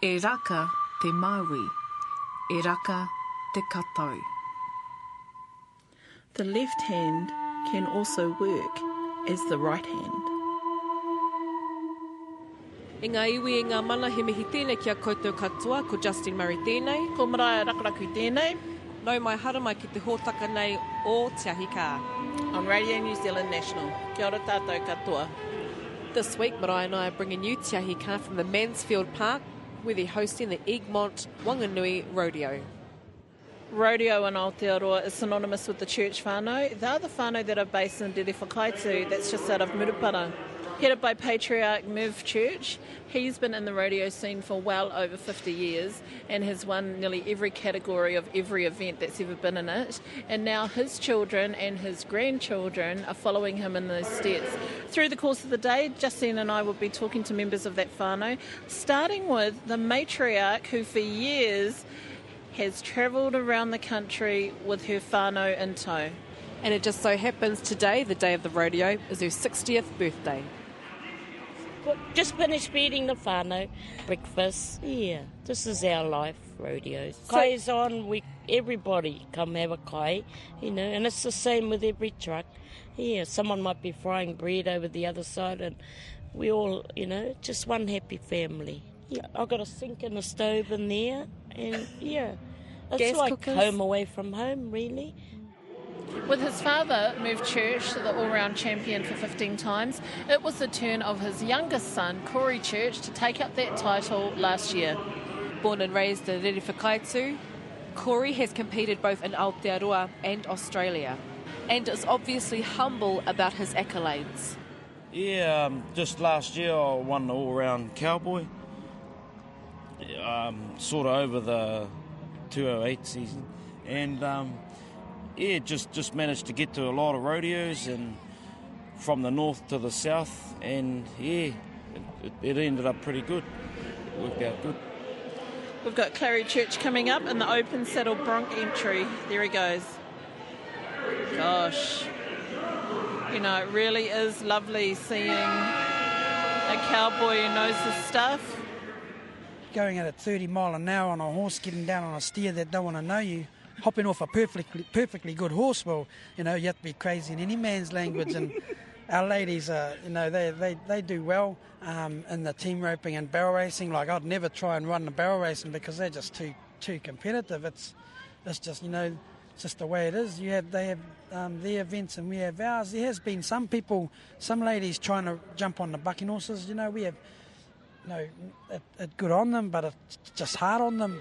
E raka te maui, e raka te katau. The left hand can also work as the right hand. I ngā iwi i ngā mana he mihi tēnei ki a koutou katoa, ko Justin Murray tēnei. Ko marae rakaraku tēnei Nau mai hara mai ki te hōtaka nei o Te Ahi Kaa. on Radio New Zealand National. Kia ora tātou katoa. This week, Marae and I are bringing you Te Ahi Kaa from the Mansfield Park, where they're hosting the Egmont Wanganui Rodeo. Rodeo in Aotearoa is synonymous with the church whānau. They're the whānau that are based in Te Whakaitu, that's just out of Murupara. Headed by Patriarch Merv Church, he's been in the rodeo scene for well over 50 years and has won nearly every category of every event that's ever been in it. And now his children and his grandchildren are following him in those steps. Through the course of the day, Justine and I will be talking to members of that whānau, starting with the matriarch who for years has travelled around the country with her whānau in tow. And it just so happens today, the day of the rodeo, is her 60th birthday. Just finished feeding the whānau, breakfast. Yeah, this is our life, rodeos. Kai is on, we, everybody come have a kai, you know, and it's the same with every truck. Yeah, someone might be frying bread over the other side, and we all, you know, just one happy family. Yeah, I've got a sink and a stove in there, and yeah, it's Gas like cookers? home away from home, really. With his father, Merv Church, to the all round champion for 15 times, it was the turn of his youngest son, Corey Church, to take up that title last year. Born and raised in Rere Corey has competed both in Aotearoa and Australia, and is obviously humble about his accolades. Yeah, um, just last year I won the all round cowboy. Um, sort of over the 208 season. And um, yeah, just, just managed to get to a lot of rodeos and from the north to the south. And yeah, it, it ended up pretty good. It worked out good. We've got Clary Church coming up in the open saddle bronc entry. There he goes. Gosh. You know, it really is lovely seeing a cowboy who knows his stuff. going at a 30 mile an hour on a horse, getting down on a steer that don't want to know you, hopping off a perfectly perfectly good horse. Well, you know, you have to be crazy in any man's language, and our ladies, are, you know, they, they, they do well um, in the team roping and barrel racing. Like I'd never try and run the barrel racing because they're just too too competitive. It's it's just you know. It's just the way it is. You have they have um, their events and we have ours. There has been some people, some ladies trying to jump on the bucking horses. You know, we have no, it, it good on them, but it's just hard on them.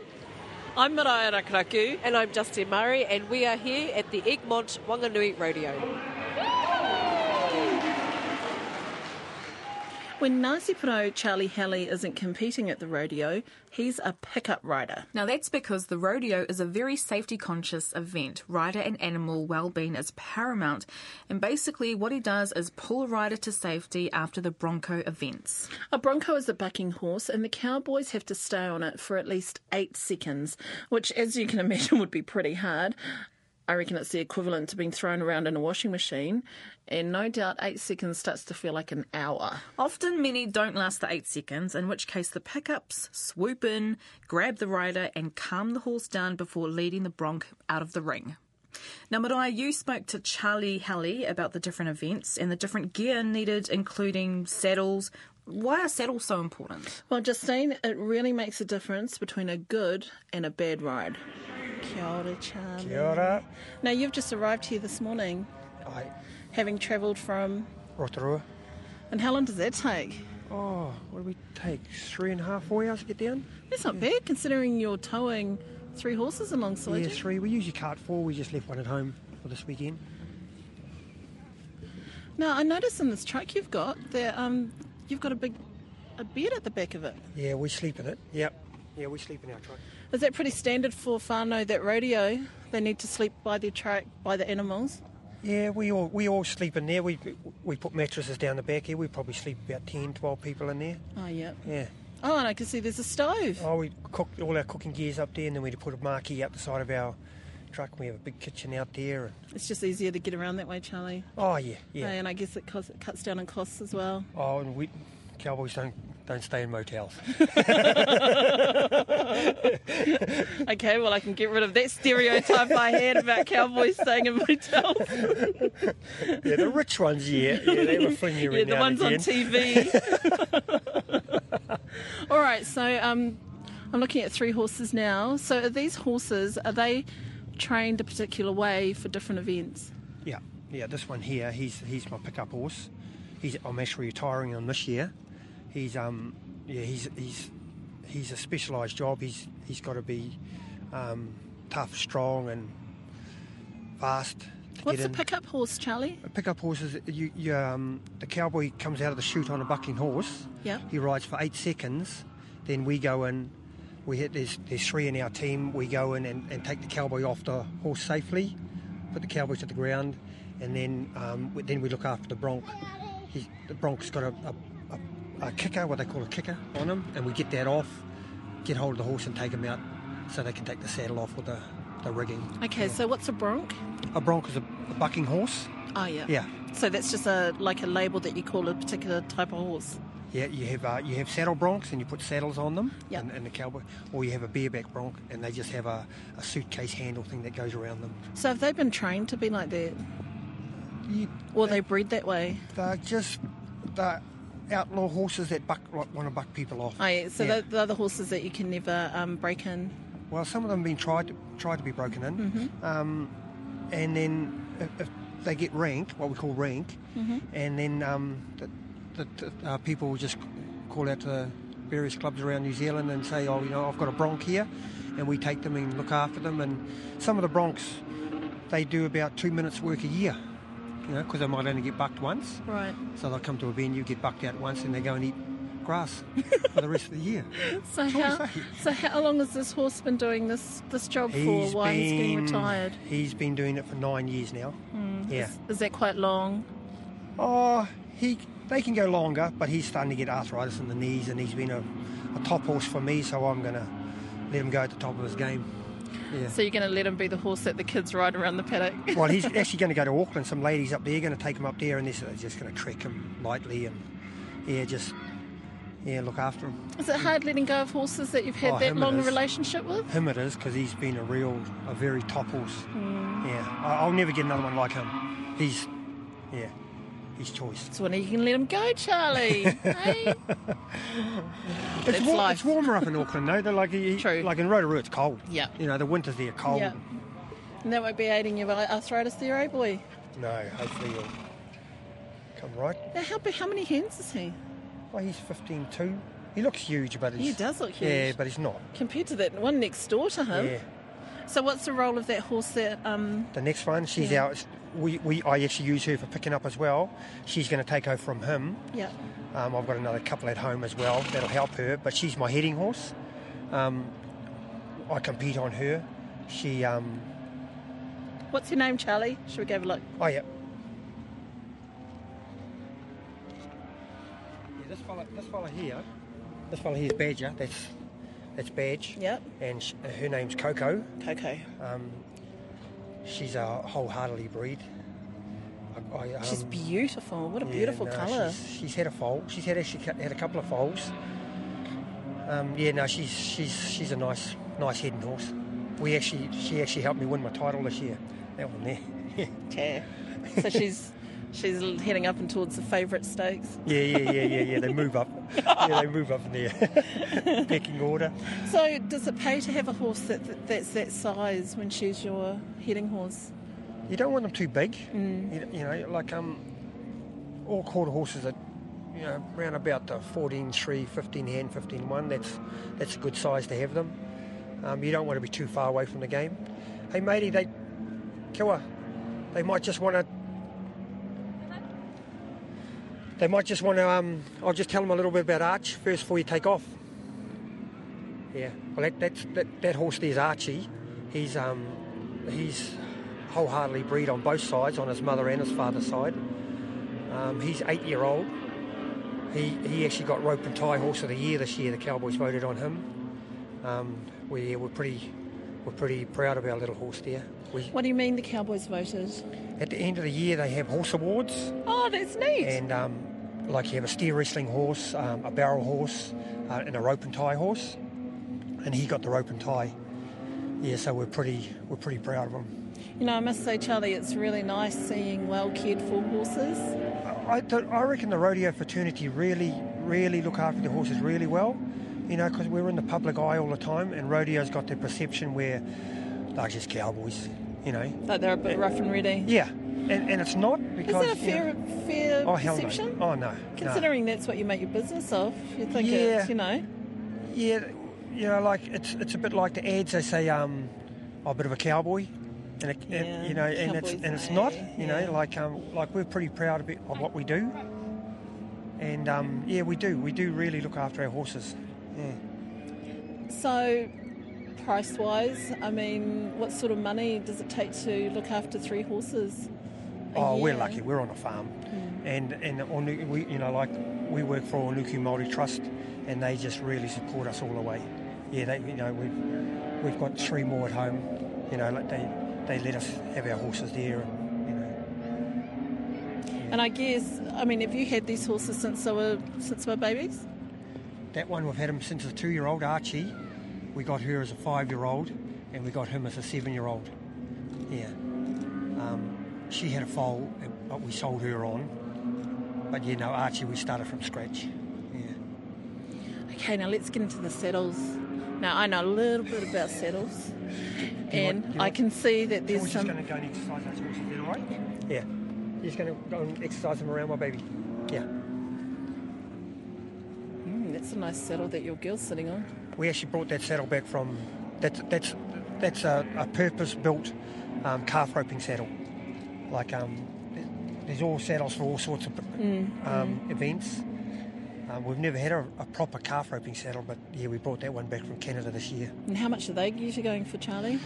I'm Mariah Rakaraku. And I'm Justin Murray, and we are here at the Egmont Wanganui Rodeo. When Ngāti Porou Charlie Halley isn't competing at the rodeo, he's a pickup rider. Now that's because the rodeo is a very safety conscious event. Rider and animal well-being is paramount, and basically what he does is pull a rider to safety after the bronco events. A bronco is a bucking horse, and the cowboys have to stay on it for at least eight seconds, which, as you can imagine, would be pretty hard. I reckon it's the equivalent to being thrown around in a washing machine, and no doubt eight seconds starts to feel like an hour. Often many don't last the eight seconds, in which case the pickups swoop in, grab the rider, and calm the horse down before leading the bronc out of the ring. Now, Maraea, you spoke to Charlie Halley about the different events and the different gear needed, including saddles. Why are saddles so important? Well, Justine, it really makes a difference between a good and a bad ride. Kia ora, Charlie. Kia ora. Now, you've just arrived here this morning, Aye. having travelled from. Rotorua. And how long does that take? Oh, what do we take? Three and a half, four hours to get down? That's not bad considering you're towing three horses alongside yeah, you. three. We usually cart four. We just left one at home for this weekend. Now, I noticed in this truck you've got that um, you've got a big a bed at the back of it. Yeah, we sleep in it. Yep. Yeah, we sleep in our truck. Is that pretty standard for whānau that rodeo? They need to sleep by their truck, by the animals. Yeah, we all we all sleep in there. We we put mattresses down the back here. We probably sleep about 10, 12 people in there. Oh, yeah. Yeah. Oh, and I can see there's a stove. Oh, we cook all our cooking gears up there, and then we put a marquee up the side of our truck. We have a big kitchen out there. And, It's just easier to get around that way, Charlie. oh yeah, yeah. Hey, and I guess it, cost, it cuts down on costs as well. Oh, and we cowboys don't Don't stay in motels. Okay, well, I can get rid of that stereotype I had about cowboys staying in motels. yeah, the rich ones, yeah, yeah, they were fling you yeah, the ones on. TV. All right, so um, I'm looking at three horses now. So are these horses, are they trained a particular way for different events? Yeah, yeah. This one here, he's he's my pickup horse. He's I'm actually retiring on this year. He's um yeah he's he's he's a specialised job. He's he's got to be um, tough, strong, and fast. What's a pickup horse, Charlie? A pickup horse is you, you um, the cowboy comes out of the chute on a bucking horse. Yeah. He rides for eight seconds. Then we go in. We hit there's there's three in our team. We go in and, and take the cowboy off the horse safely, put the cowboy to the ground, and then um, we- then we look after the bronc. He, the bronc's got a, a, a, a kicker, what they call a kicker, on him, and we get that off, get hold of the horse and take him out, so they can take the saddle off with the, the rigging. Okay, so what's a bronc? A bronc is a, a bucking horse. Oh, yeah. Yeah. So that's just a like a label that you call a particular type of horse. Yeah, you have uh, you have saddle broncs and you put saddles on them, Yeah. and, and the cowboy, or you have a bareback bronc and they just have a, a suitcase handle thing that goes around them. So have they been trained to be like that? You, Or they bred that way? they're just the outlaw horses that buck like, want to buck people off. Oh, yeah. So Yeah. they're, they're the horses that you can never um, break in. Well, some of them have been tried to, tried to be broken in, Mm-hmm. um, and then if, if they get rank, what we call rank, Mm-hmm. and then um, the, the, the, uh, people will just call out to various clubs around New Zealand and say, "Oh, you know, I've got a bronc here," and we take them and look after them. And some of the broncs, they do about two minutes work a year, you know, because they might only get bucked once. Right. So they'll come to a venue, get bucked out once, and they go and eat grass for the rest of the year. So how, so how long has this horse been doing this, this job for while he's getting retired? He's been doing it for nine years now. Yeah. Is, is that quite long? Oh, he they can go longer, but he's starting to get arthritis in the knees, and he's been a, a top horse for me, so I'm going to let him go at the top of his game. Yeah. So you're going to let him be the horse that the kids ride around the paddock? well, he's actually going to go to Auckland. Some ladies up there are going to take him up there, and they're just going to trick him lightly and yeah, just yeah, look after him. Is it hard letting go of horses that you've had Oh, that long relationship with? Him it is because he's been a real, a very top horse. Hmm. Yeah, I'll never get another one like him. He's yeah, he's choice. So when you to let him go, Charlie? hey? It's, war- it's warmer up in Auckland though. They're like he- True. like in Rotorua, it's cold. Yeah. You know, the winters there are cold. Yeah. And that won't be aiding your arthritis there, eh, boy? No, hopefully you'll come right. Now, how, how many hens is he? Well, he's 15 too. He looks huge, but he's He does look huge. Yeah, but he's not. Compared to that one next door to him. Yeah. So what's the role of that horse that um The next one, she's Yeah. out. We, we I actually use her for picking up as well. She's going to take over from him. yeah. Um, I've got another couple at home as well that'll help her, but she's my heading horse. Um, I compete on her. She, um, What's your name, Charlie? Should we go have a look? oh yeah. Yeah, this fella, this fella here, this fella here is Badger. That's that's Badge. Yep. And sh- her name's Coco. Coco. Um, she's a wholeheartedly breed. I, I, um, She's beautiful. What a yeah, beautiful no, colour. She's, she's had a foal. She's had actually had a couple of foals. Um, yeah, no, she's she's she's a nice nice heading horse. We actually she actually helped me win my title this year. That one there. Okay. So she's she's heading up and towards the favourite stakes. yeah, yeah, yeah, yeah, yeah. They move up. Yeah, they move up in the pecking order. So does it pay to have a horse that, that that's that size when she's your heading horse? You don't want them too big. You, you know, like um, all quarter horses are, you know, around about the 14 3, 15 hand, 15 1. That's that's a good size to have them. Um, you don't want to be too far away from the game. Hey, matey, they, kill Kiwa, they might just want to. They might just want to. Um, I'll just tell them a little bit about Arch first before you take off. Yeah, well, that, that's, that, that horse there's Archie. He's um, he's wholeheartedly breed on both sides, on his mother and his father's side. Um, he's eight year old. He he actually got rope and tie horse of the year this year. The Cowboys voted on him. Um, we we're pretty we're pretty proud of our little horse there. We, What do you mean the Cowboys voted? at the end of the year, they have horse awards, Oh, that's neat. and um, like you have a steer wrestling horse, um, a barrel horse, uh, and a rope and tie horse, and he got the rope and tie. Yeah, so we're pretty we're pretty proud of him. You know, I must say, Charlie, it's really nice seeing well cared for horses. I, I reckon the rodeo fraternity really really look after the horses really well. You know, because we're in the public eye all the time, and rodeo's got their perception where they're just cowboys. You know, Like they're a bit rough and ready. yeah, and, and it's not because. Is that a you fair, know- fair oh hell perception? no, oh no, no. Considering that's what you make your business of, you think Yeah. it's, you know. Yeah, you know, like it's it's a bit like the ads. They say, um, oh, a bit of a cowboy, and, it, Yeah, and you know, and it's and it's not. You Yeah. know, like um, like we're pretty proud of, it, of what we do, and um, yeah, we do. We do really look after our horses. Yeah. So, price wise, I mean, what sort of money does it take to look after three horses? Oh, we're lucky. We're on a farm, hmm. and and Onu- we you know like we work for Onuku Māori Trust, and they just really support us all the way. Yeah, they you know we've we've got three more at home. You know, like they they let us have our horses there, and you know. And I guess, I mean, have you had these horses since they were since they were babies? That one we've had him since a two-year-old Archie. We got her as a five-year-old, and we got him as a seven-year-old. Yeah. Um, she had a foal, but we sold her on. But yeah, no, Archie we started from scratch. Yeah. Okay, now let's get into the saddles. Now I know a little bit about saddles, and want- I want- can see that there's just some. going to go and exercise those horses, is that all right? Yeah. You're just going to go and exercise them around my baby. Yeah. Mm, that's a nice saddle that your girl's sitting on. We actually brought that saddle back from. That's that's that's a, a purpose-built um, calf roping saddle. Like um, there's all saddles for all sorts of um, events. Um, we've never had a, a proper calf roping saddle, but yeah, we brought that one back from Canada this year. And how much are they usually going for, Charlie?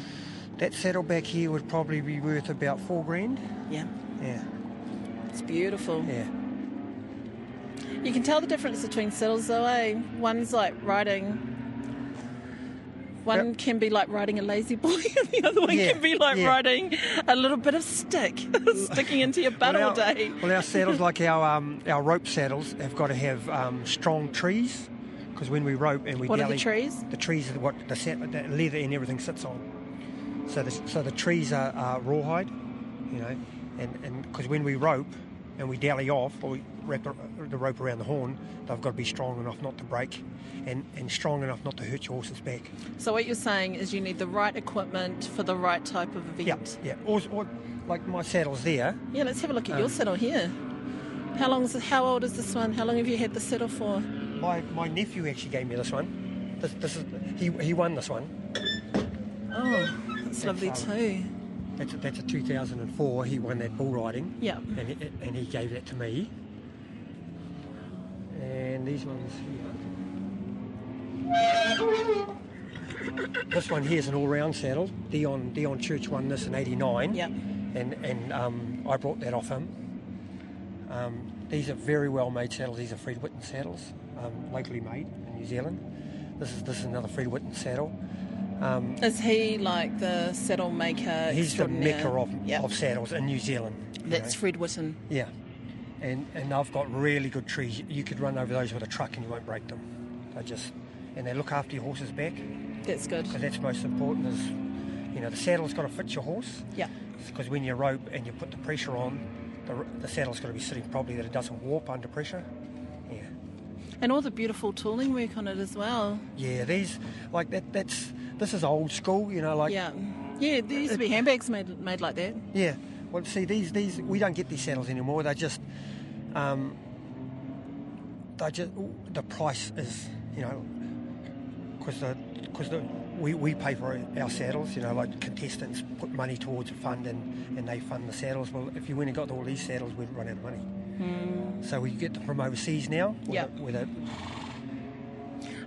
That saddle back here would probably be worth about four grand. Yeah, Yeah, it's beautiful. yeah. You can tell the difference between saddles, though, eh? One's like riding. One Yep. can be like riding a lazy boy, and the other one Yeah, can be like yeah. riding a little bit of stick, sticking into your butt well, all our, day. Well, our saddles, like our um, our rope saddles, have got to have um, strong trees because when we rope and we What are the trees? The trees are what the, set, the leather and everything sits on. So the so the trees are, are rawhide, you know, and and because when we rope and we dally off or we wrap the, the rope around the horn, they've got to be strong enough not to break, and and strong enough not to hurt your horse's back. So what you're saying is you need the right equipment for the right type of Yeah, event. yeah. Or, or like my saddles there. Yeah, let's have a look at Um, your saddle here. How long is how old is this one? How long have you had the saddle for? My my nephew actually gave me this one. This, this is he he won this one. Oh, that's lovely too. That's a, that's a 2004. He won that bull riding. Yeah. And he, and he gave that to me. And these ones here. This one here is an all-round saddle. Dion Dion Church won this in '89. Yeah. And and um, I brought that off him. Um, these are very well-made saddles. These are Fred Whitten saddles, um, locally made in New Zealand. This is this is another Fred Whitten saddle. Um, Is he like the saddle maker? He's the mecca of, Yep. of saddles in New Zealand. That's know. Fred Whitten. Yeah. And and I've got really good trees. You could run over those with a truck and you won't break them. They just and they look after your horse's back That's good. because that's most important. Is you know the saddle's got to fit your horse Yeah. because when you rope and you put the pressure on, the, the saddle's got to be sitting properly that it doesn't warp under pressure. And all the beautiful tooling work on it as well. Yeah. These like that. That's this is old school. You know like yeah. Yeah, there used to be handbags made made like that. Yeah. Well, see, these these we don't get these saddles anymore. They're just, um, they just the price is you know, because the because the we, we pay for our saddles. You know, like contestants put money towards a fund and, and they fund the saddles. Well, if you went and got all these saddles, we'd run out of money. So we get them from overseas now. With Yeah. A, with a,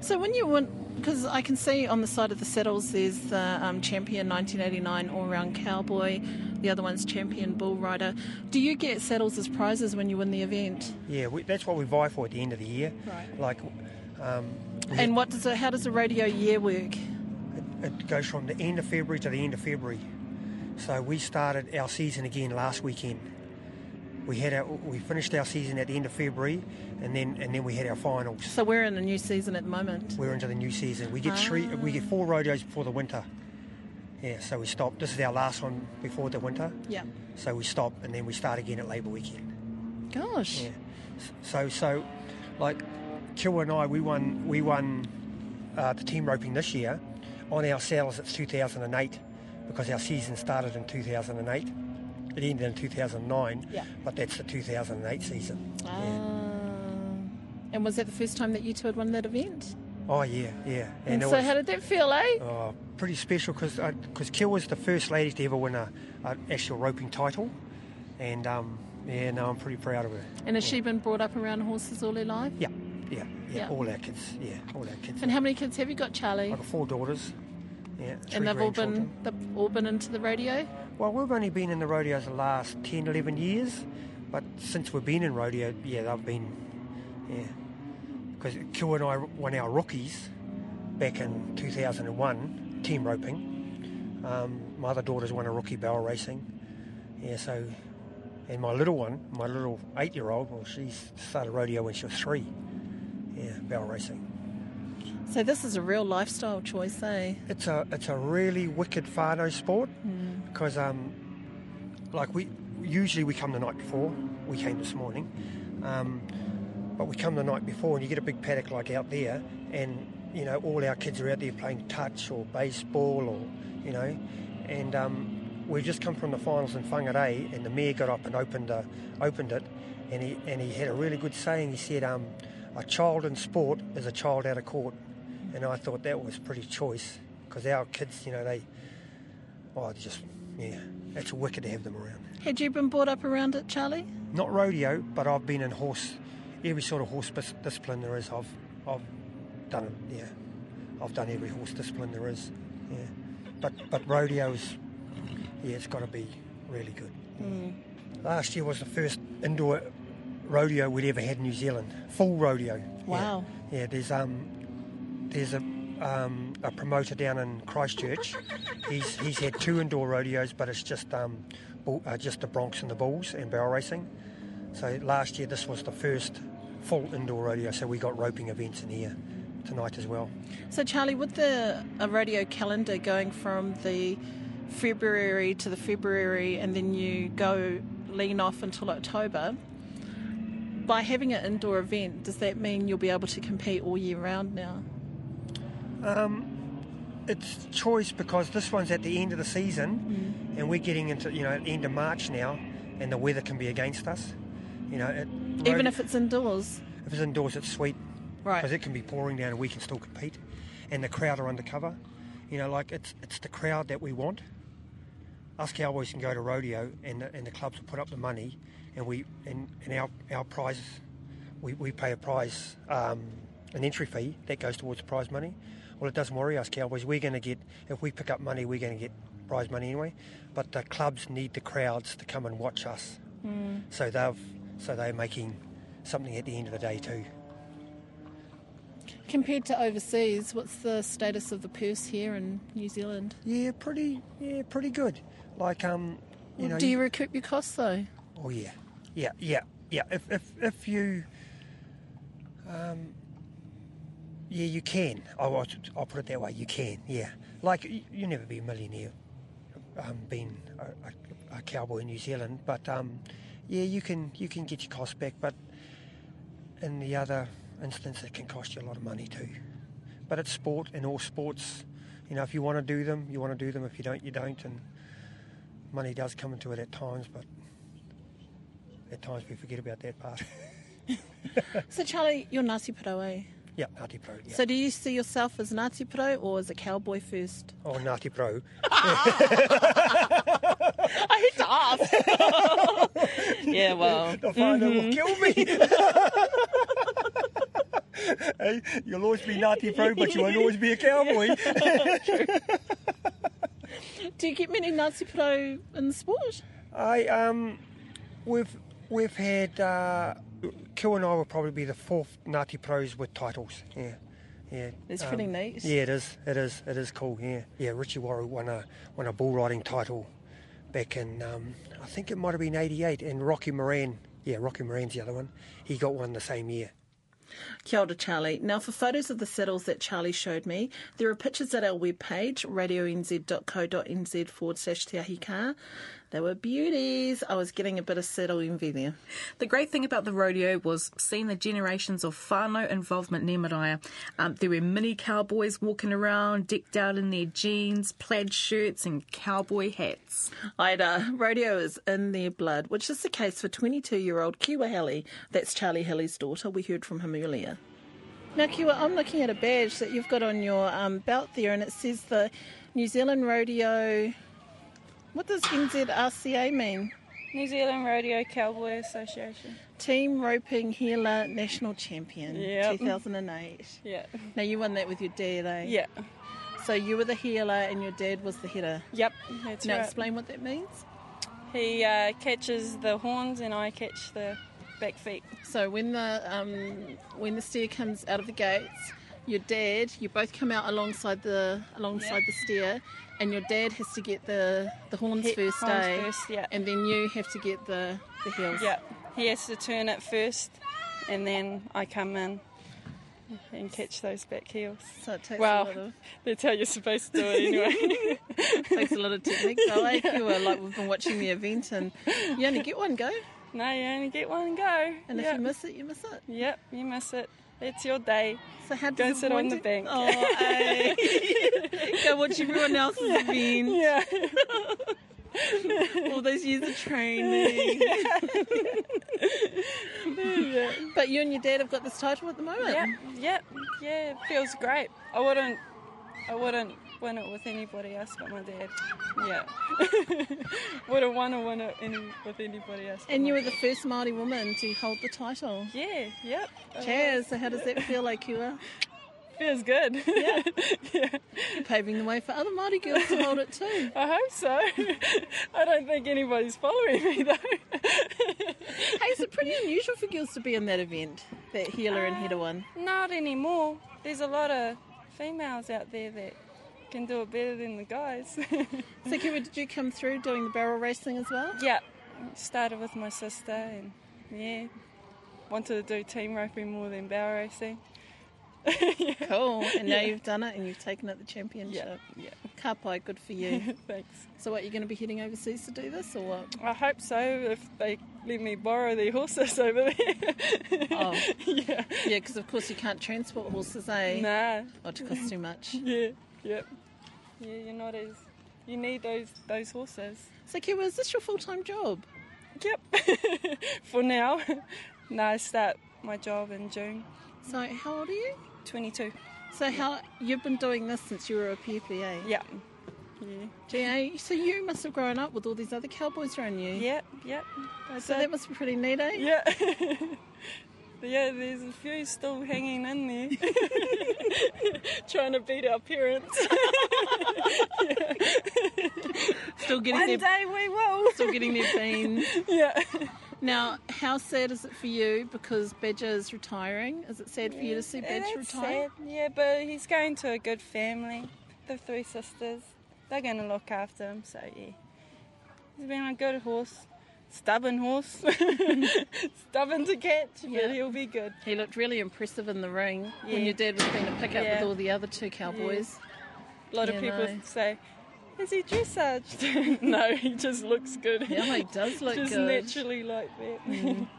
So when you went, because I can see on the side of the saddles there's the um, Champion 1989 All Round Cowboy, the other one's Champion Bull Rider. Do you get saddles as prizes when you win the event? yeah, we, that's what we vie for at the end of the year. Right. Like, um, And what does it, how does the radio year work? It, it goes from the end of February to the end of February. So we started our season again last weekend. We had our we finished our season at the end of February, and then and then we had our finals. So we're in a new season at the moment. We're into the new season. We get three, we get four rodeos before the winter. Yeah, so we stop. This is our last one before the winter. Yeah. So we stop, and then we start again at Labour Weekend. Gosh. Yeah. So so, like, Kiwa and I, we won we won uh, the team roping this year. On our saddles, it's 2008 because our season started in 2008. It ended in 2009, Yeah. but that's the 2008 season. Ah. Yeah. And was that the first time that you two had won that event? Oh yeah, yeah. And, it so was- how did that feel, eh? Oh, pretty special because because Kiwa was the first lady to ever win a, a actual roping title, and um, yeah, no, I'm pretty proud of her. And has she been brought up around horses all her life? Yeah, yeah, yeah. Yeah. All our kids, yeah, all our kids. And how many kids have you got, Charlie? I've got four daughters. Yeah, and they've all been they've all been into the rodeo. Well, we've only been in the rodeos the last 10, 11 years, but since we've been in rodeo, yeah, they've been, yeah. Because Kiwa and I won our rookies back in 2001, team roping. Um, my other daughter's won a rookie barrel racing. Yeah, so, and my little one, my little eight year old, well, she started rodeo when she was three. Yeah, barrel racing. So this is a real lifestyle choice, eh? It's a it's a really wicked whānau sport because um, like we usually we come the night before. We came this morning, um, but we come the night before, and you get a big paddock like out there, and you know all our kids are out there playing touch or baseball or you know, and um, we just come from the finals in Whangarei, and the mayor got up and opened uh, opened it, and he and he had a really good saying. He said, um, "A child in sport is a child out of court." and I thought that was pretty choice because our kids, you know, they, oh, they just, yeah, it's wicked to have them around. Had you been brought up around it, Charlie? Not rodeo, but I've been in horse, every sort of horse bis- discipline there is. I've, I've done it. Yeah, I've done every horse discipline there is. Yeah, but but rodeo is, yeah, it's got to be really good. Mm. Last year was the first indoor rodeo we'd ever had in New Zealand, full rodeo. Yeah. Wow. Yeah, there's um, there's a um, a promoter down in Christchurch. He's he's had two indoor rodeos, but it's just um, bull, uh, just the broncs and the Bulls and barrel racing. So last year this was the first full indoor rodeo. So we got roping events in here tonight as well. So Charlie, with the a rodeo calendar going from the February to the February, and then you go lean off until October. By having an indoor event, does that mean you'll be able to compete all year round now? It's choice because this one's at the end of the season, Mm. and we're getting into you know end of March now, and the weather can be against us. You know, it, Even rode- if it's indoors, if it's indoors, it's sweet right? because it can be pouring down and we can still compete, and the crowd are undercover. You know, like it's it's the crowd that we want. Us cowboys can go to rodeo, and the, and the clubs will put up the money, and we and, and our our prize, we, we pay a prize, um, an entry fee that goes towards the prize money. Well, it doesn't worry us cowboys. We're going to get if we pick up money, we're going to get prize money anyway. But the clubs need the crowds to come and watch us, so they've so they're making something at the end of the day too. Compared to overseas, what's the status of the purse here in New Zealand? Yeah, pretty. Yeah, pretty good. Like um, you know. Do you recoup your costs though? oh yeah, yeah, yeah, yeah. If if if you, um, yeah, you can. I'll, I'll I'll put it that way. You can. Yeah. Like you, you never be a millionaire, um, being a, a, a cowboy in New Zealand, but um, yeah, you can you can get your costs back. But in the other instance, it can cost you a lot of money too. But it's sport, and all sports. You know, if you want to do them, you want to do them. If you don't, you don't. And money does come into it at times, but at times we forget about that part. So Charlie, you're Ngāti Porou, eh? yeah, Ngāti Porou. Yeah. So do you see yourself as Ngāti Porou or as a cowboy first? oh, Ngāti Porou. I hate to ask. yeah, well. The father will kill me. hey, you'll always be Ngāti Porou, but you won't always be a cowboy. Do you get many Ngāti Porou in the sport? I um, we've we've had uh, Kiwa and I will probably be the fourth Ngāti Pros with titles. Yeah, yeah. It's pretty neat. Yeah, it is. It is. It is cool. Yeah, yeah. Richie Warren won a won a bull riding title back in, um, I think it might have been 88, and Rocky Moran, yeah, Rocky Moran's the other one, he got one the same year. Kia ora, Charlie. Now, for photos of the saddles that Charlie showed me, there are pictures at our webpage, radionz.co.nz forward slash. They were beauties. I was getting a bit of saddle envy there. The great thing about the rodeo was seeing the generations of whānau involvement near Maraea. Um, there were mini cowboys walking around, decked out in their jeans, plaid shirts, and cowboy hats. Ida, rodeo is in their blood, which is the case for 22 year old Kiwa Halley. That's Charlie Halley's daughter. We heard from him earlier. Now, Kiwa, I'm looking at a badge that you've got on your um, belt there, and it says the New Zealand Rodeo. What does NZRCA mean? New Zealand Rodeo Cowboy Association. Team Roping Heeler National Champion, Yep. 2008. Yeah. Now, you won that with your dad, eh? Yeah. So you were the heeler and your dad was the header. Yep. That's Now, right. explain what that means. He uh, catches the horns and I catch the back feet. So when the um, when the steer comes out of the gates, your dad, you both come out alongside the alongside the steer, and your dad has to get the the horns Hit first, horns eh? first, yeah. And then you have to get the the heels. Yeah. He has to turn it first and then I come in and catch those back heels. So it takes a Well, lot of that's how you're supposed to do it anyway. takes a lot of technique. So like you were like we've been watching the event, and you only get one go, no, you only get one go. and if you miss it, you miss it. Yep, you miss it. It's your day. So how Go sit on the bank. Oh, eh. go watch everyone else's event. Yeah. All those years of training. But you and your dad have got this title at the moment. Yep, yep, yeah, it feels great. I wouldn't, I wouldn't win it with anybody else but my dad. Yeah, wouldn't want to win it any, with anybody else. And you were the first Māori woman to hold the title. Yeah, yep. Cheers. So uh, how does that feel like you are. Feels good. Yeah. yeah. paving the way for other Māori girls to hold it too? I hope so. I don't think anybody's following me though. Hey, is it pretty unusual for girls to be in that event, that heeler and uh, header one? Not anymore. There's a lot of females out there that can do it better than the guys. So, Kiwa, did you come through doing the barrel racing as well? Yeah, started with my sister and yeah, wanted to do team roping more than barrel racing. Cool. And now you've done it and you've taken it the championship. yeah. Ka pai, good for you. Thanks. so, what, you're going to be heading overseas to do this or what? I hope so if they let me borrow their horses over there. Oh, yeah. yeah, because of course you can't transport horses, eh? Nah. Oh, it costs too much. Yeah. Yep. Yeah, you're not as. You need those those horses. So, Kiwa, is this your full time job? Yep. For now. no, I start my job in June. So, how old are you? 22. So, how you've been doing this since you were a puppy, eh? Yeah. Yeah. GA, so you must have grown up with all these other cowboys around you. Yep. Yep. I So that must be pretty neat, eh? Yeah. yeah, there's a few still hanging in there. Trying to beat our parents. Still getting One their day we will. still getting their beans. Yeah. Now, how sad is it for you because Badger is retiring? Is it sad for you to see Badger retire? sad, Yeah, but he's going to a good family. The three sisters. They're going to look after him, so yeah. He's been a good horse. Stubborn horse. Stubborn to catch, but Yeah. he'll be good. He looked really impressive in the ring Yeah. when your dad was being a pickup Yeah. with all the other two cowboys. A lot Yeah, of people no. say, is he dressaged? no, he just looks good. Yeah, he does look just good. naturally like that. Mm.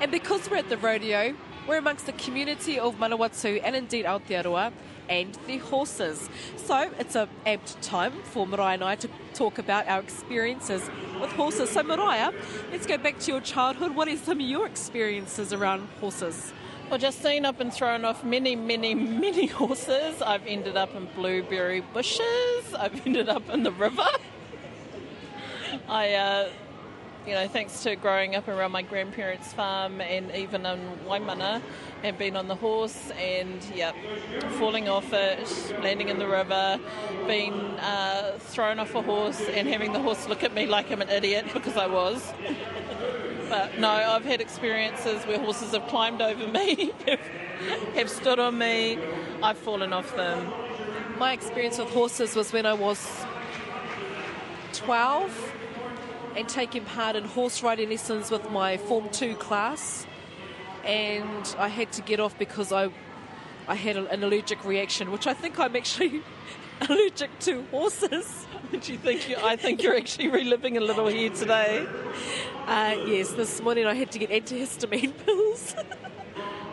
And because we're at the rodeo, we're amongst the community of Manawatu and indeed Aotearoa and their horses. So it's a apt time for Maraea and I to talk about our experiences with horses. So Maraea, let's go back to your childhood. What are some of your experiences around horses? Well, just Justine, I've been thrown off many, many, many horses. I've ended up in blueberry bushes. I've ended up in the river. I, uh, you know, thanks to growing up around my grandparents' farm and even in Waimana, and being on the horse and, yeah, falling off it, landing in the river, being uh, thrown off a horse and having the horse look at me like I'm an idiot because I was. But no, I've had experiences where horses have climbed over me, have, have stood on me, I've fallen off them. My experience with horses was when I was 12 and taking part in horse riding lessons with my Form 2 class. And I had to get off because I, I had an allergic reaction, which I think I'm actually allergic to horses. Do you think you, I think you're actually reliving a little here today? Uh, yes, this morning I had to get antihistamine pills.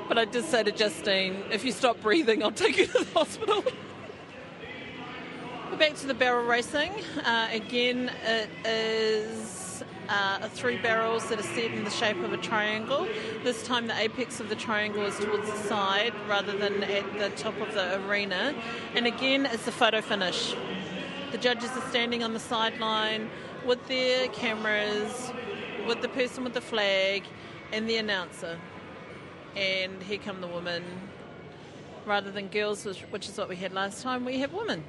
but I did say to Justine, if you stop breathing, I'll take you to the hospital. We're back to the barrel racing. Uh, again, it is uh, three barrels that are set in the shape of a triangle. This time, the apex of the triangle is towards the side rather than at the top of the arena. And again, it's the photo finish. The judges are standing on the sideline with their cameras, with the person with the flag, and the announcer. And here come the women. Rather than girls, which is what we had last time, we have women.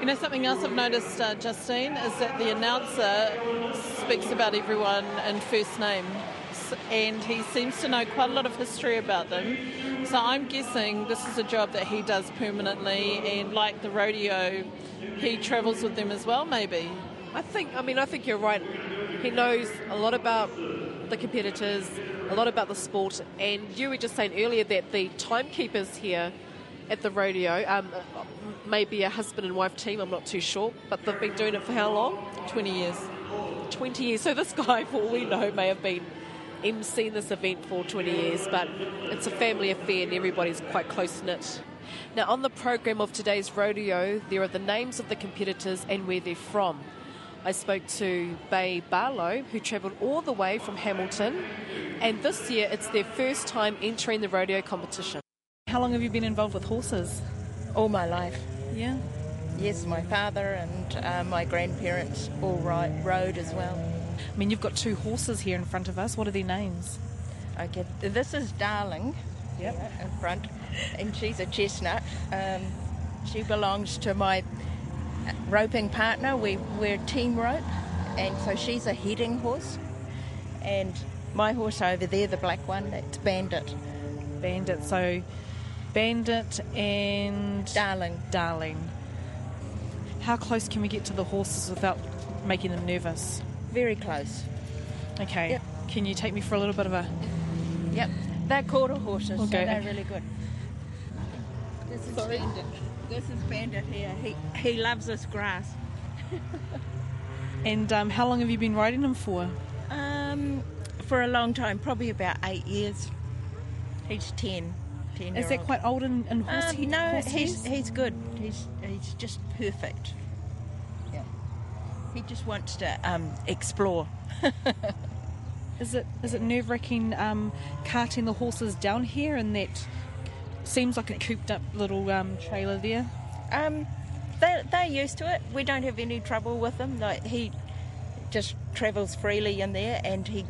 You know, something else I've noticed, uh, Justine, is that the announcer speaks about everyone in first name and he seems to know quite a lot of history about them. So I'm guessing this is a job that he does permanently, and like the rodeo, he travels with them as well, maybe. I think, I mean, I think you're right. He knows a lot about the competitors, a lot about the sport, and you were just saying earlier that the timekeepers here at the rodeo um, maybe a husband and wife team, I'm not too sure, but they've been doing it for how long? 20 years. 20 years. So this guy, for all we know, may have been emceeing this event for 20 years, but it's a family affair and everybody's quite close knit. Now, on the program of today's rodeo, there are the names of the competitors and where they're from. I spoke to Bay Barlow, who travelled all the way from Hamilton, and this year it's their first time entering the rodeo competition. How long have you been involved with horses? All my life. Yeah. Yes, my father and uh, my grandparents all ride, rode as well. I mean, you've got two horses here in front of us. What are their names? Okay, this is Darling. Yep. In front, and she's a chestnut. Um, she belongs to my roping partner. We we're team rope, and so she's a heading horse. And my horse over there, the black one, that's Bandit. Bandit. So, Bandit and Darling. Darling. How close can we get to the horses without making them nervous? Very close. Okay. Yep. Can you take me for a little bit of a? Yep. They're quarter horses, Okay. so they're really good. This is Bandit. This is Bandit here. He he loves this grass. And um, how long have you been riding him for? Um, for a long time, probably about eight years. He's ten. Ten. Is that old. quite old in, in horse Um, he- no, horse he's he's good. He's he's just perfect. Yeah. He just wants to um, explore. Is it is it nerve wracking um, carting the horses down here in that seems like a cooped up little um, trailer there? Um, they they're used to it. We don't have any trouble with him. Like he just travels freely in there, and he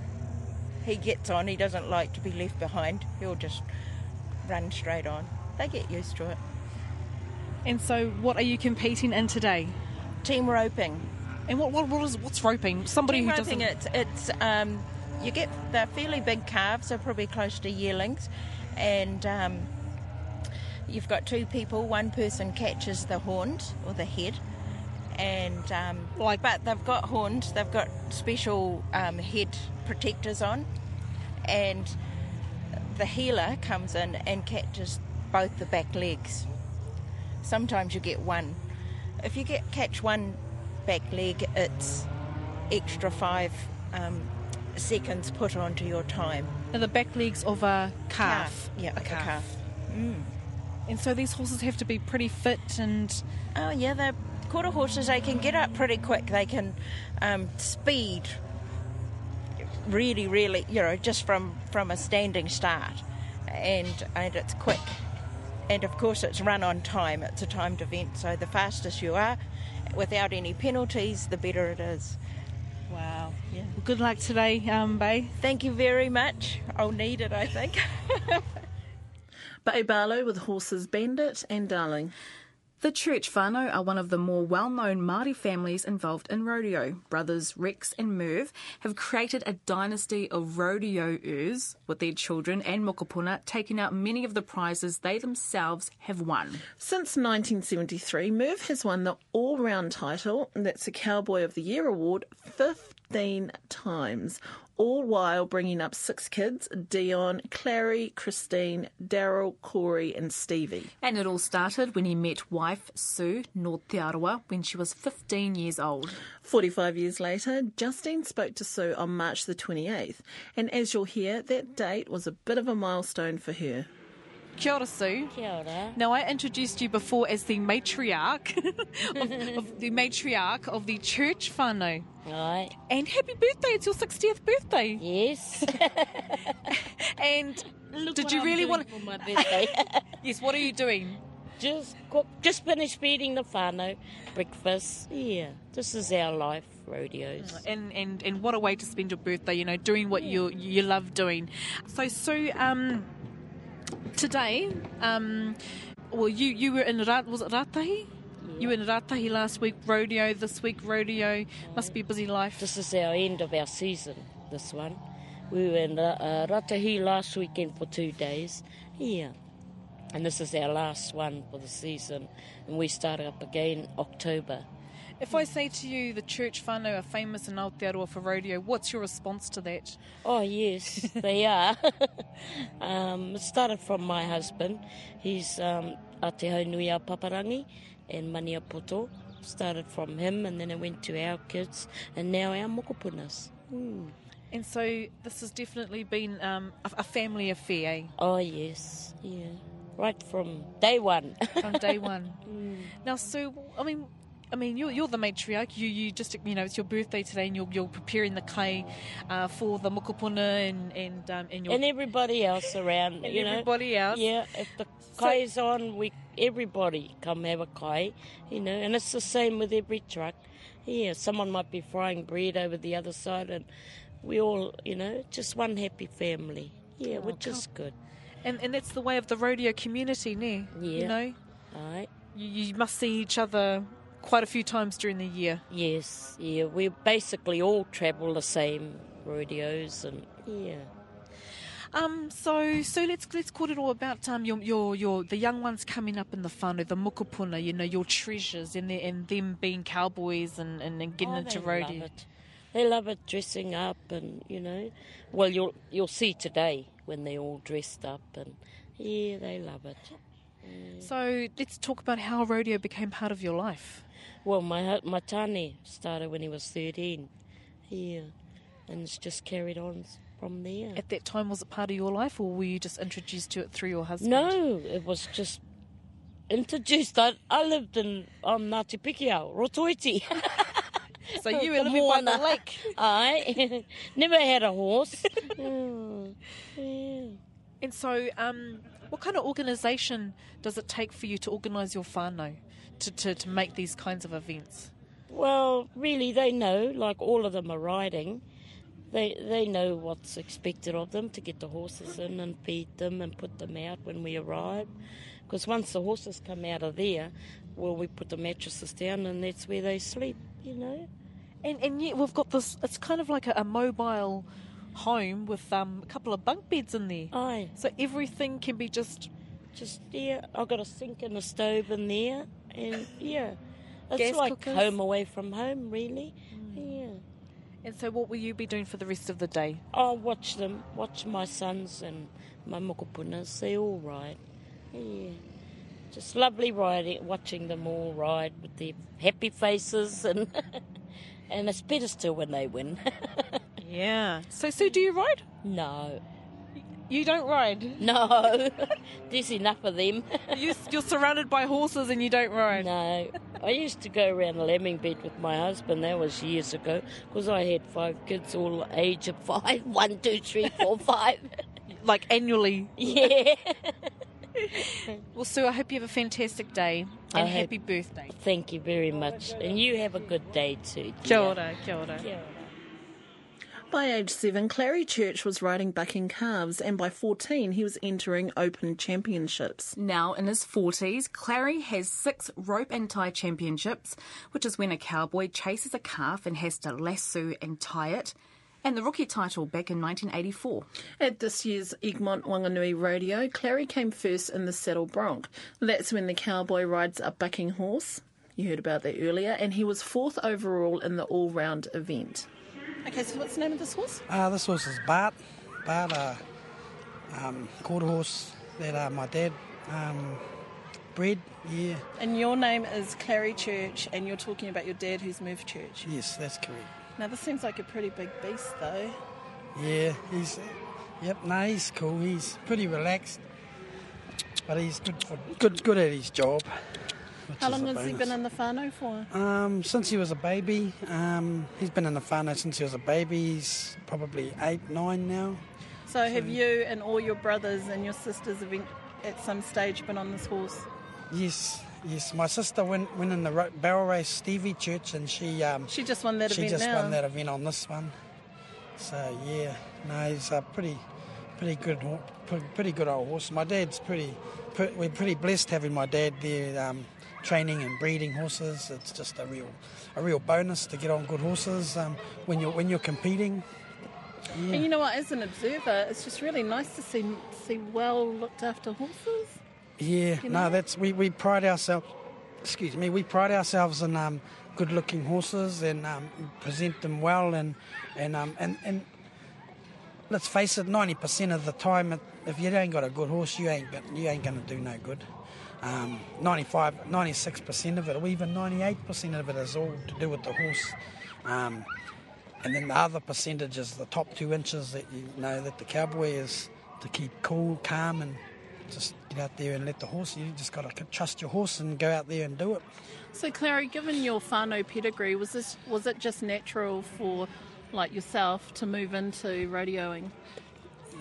he gets on. He doesn't like to be left behind. He'll just run straight on. They get used to it. And so, what are you competing in today? Team roping. And what what, what is what's roping? Somebody Team who roping. doesn't. It's it's um, you get they're fairly big calves. They're probably close to yearlings, and um, you've got two people. One person catches the horns or the head, and um, Like- but they've got horns. They've got special um, head protectors on, and the heeler comes in and catches both the back legs. Sometimes you get one. If you get catch one back leg, it's extra five um, seconds put onto your time. Are the back legs of a calf. Yeah, a a calf. calf. And so these horses have to be pretty fit and Oh yeah, they're quarter horses. They can get up pretty quick. They can um, speed really, really, you know, just from from a standing start, and and it's quick. And of course, it's run on time. It's a timed event, so the fastest you are, without any penalties, the better it is. wow. Yeah. Well, good luck today, um, Bay. Thank you very much. I'll need it, I think. Bay Barlow with horses Bandit and Darling. The Church whānau are one of the more well-known Māori families involved in rodeo. Brothers Rex and Merv have created a dynasty of rodeoers with their children and mokopuna taking out many of the prizes they themselves have won. Since 1973, Merv has won the all round title, and that's the Cowboy of the Year award, 15 times, all while bringing up six kids Dion, Clary, Christine, Daryl, Corey, and Stevie. And it all started when he met wife Sue Nortearoa when she was 15 years old. 45 years later, Justine spoke to Sue on March the 28th, and as you'll hear, that date was a bit of a milestone for her. Kia ora, Sue. Kia ora. Now, I introduced you before as the matriarch of, of the matriarch of the church whānau. Right. And happy birthday! It's your 60th birthday. Yes. And Look did you really want? for my birthday? Yes. What are you doing? just cook, just finished feeding the whānau breakfast. Yeah. This is our life, rodeos. And and and what a way to spend your birthday! You know, doing what you you love doing. So Sue, um, today, um, well, you you were in Rat, was it Ratahi? You were in Ratahi last week, rodeo this week, rodeo. Must be a busy life. This is our end of our season, this one. We were in uh, Ratahi last weekend for two days. Yeah. And this is our last one for the season. And we start up again October. If I say to you the church whānau are famous in Aotearoa for rodeo, what's your response to that? Oh, yes, they are. um, it started from my husband. He's um, Aotearoa a Paparangi and Maniapoto. Started from him and then it went to our kids and now our mokopunas. Mm. And so this has definitely been um, a, a family affair eh? Oh, yes, yeah. Right from day one. from day one. Now, Sue, I mean, I mean, you're, you're the matriarch. You, you just, you know, it's your birthday today, and you're, you're preparing the kai uh, for the mokopuna and and um, and your and everybody else around, you know. everybody else. Yeah, if the kai is on, we everybody come have a kai, you know, and it's the same with every truck. Yeah, someone might be frying bread over the other side, and we all, you know, just one happy family. Yeah, which is good. And and that's the way of the rodeo community, ne? Yeah. You know, All right. you, you must see each other quite a few times during the year. Yes, yeah, we basically all travel the same rodeos, and yeah. Um, so so let's let's call it all about um your your your the young ones coming up in the whānau, the mokopuna, you know, your treasures and their, and them being cowboys and, and, and getting Oh, into they rodeo. Love it. They love it dressing up, and you know, well, you'll you'll see today when they're all dressed up, and yeah, they love it. So let's talk about how rodeo became part of your life. Well, my my tane started when he was thirteen, yeah, and it's just carried on from there. At that time, was it part of your life, or were you just introduced to it through your husband? No, it was just introduced. I, I lived in um, Ngāti Pikiao, Rotoiti. So you were living by the lake. I never had a horse. Yeah. And so, um, what kind of organisation does it take for you to organise your whānau to, to, to make these kinds of events? Well, really, they know. Like all of them are riding. They they know what's expected of them to get the horses in and feed them and put them out when we arrive. Because once the horses come out of there, well, we put the mattresses down and that's where they sleep. You know. And and yet we've got this. It's kind of like a, a mobile home with um, a couple of bunk beds in there. Aye. So everything can be just Just yeah, I've got a sink and a stove in there, and yeah, it's Gas like cookers? home away from home, really. Hmm. Yeah. And so, what will you be doing for the rest of the day? I'll watch them, watch my sons and my mokopunas. They all ride. Yeah. Just lovely riding, watching them all ride with their happy faces, and and it's better still when they win. Yeah. So, Sue, do you ride? no, You don't ride. no, there's enough of them. You, you're surrounded by horses and you don't ride. No, I used to go around the lambing bed with my husband. That was years ago because I had five kids, all age of five. One, two, three, four, five. Like annually. yeah. Well, Sue, I hope you have a fantastic day I and hope- happy birthday. Thank you very much, and you have a good day too. Kia ora, kia ora. Kia ora. By age seven, Clary Church was riding bucking calves, and by 14, he was entering open championships. Now in his 40s, Clary has six rope and tie championships, which is when a cowboy chases a calf and has to lasso and tie it, and the rookie title back in 1984. At this year's Egmont Wanganui Rodeo, Clary came first in the saddle bronc. That's when the cowboy rides a bucking horse. You heard about that earlier, and he was fourth overall in the all round event. Okay, so what's the name of this horse? Uh, this horse is Bart. Bart, uh, um, quarter horse that uh, my dad um, bred. Yeah, And your name is Clary Church, and you're talking about your dad who's Merv Church. yes, that's correct. Now, this seems like a pretty big beast, though. Yeah, he's. Yep, no, he's cool. He's pretty relaxed, but he's good for good good at his job. How long has he been in the whānau for? Um, since he was a baby. Um, he's been in the whānau since he was a baby. He's probably eight, nine now. So, have you and all your brothers and your sisters have been, at some stage been on this horse? Yes, yes. My sister went went in the ro- barrel race Stevie Church, and she um, She just won that she event just now. won that event on this one. So yeah, no, he's a pretty, pretty good, pretty, pretty good old horse. My dad's pretty, pre- we're pretty blessed having my dad there, um, training and breeding horses. It's just a real, a real bonus to get on good horses um, when you're when you're competing. Yeah. And you know what? As an observer, it's just really nice to see see well looked after horses. Yeah, you no, that's we, we pride ourselves. Excuse me, we pride ourselves in um, good-looking horses and um, present them well, and and um, and and let's face it, ninety percent of the time, if you ain't got a good horse, you ain't you ain't going to do no good. Um, 95, 96 percent of it, or even ninety-eight percent of it, is all to do with the horse. Um, and then the other percentage is the top two inches that you know that the cowboy is to keep cool, calm, and just get out there and let the horse. You just got to trust your horse and go out there and do it. So, Clary, given your whānau pedigree, was this was it just natural for like yourself to move into rodeoing?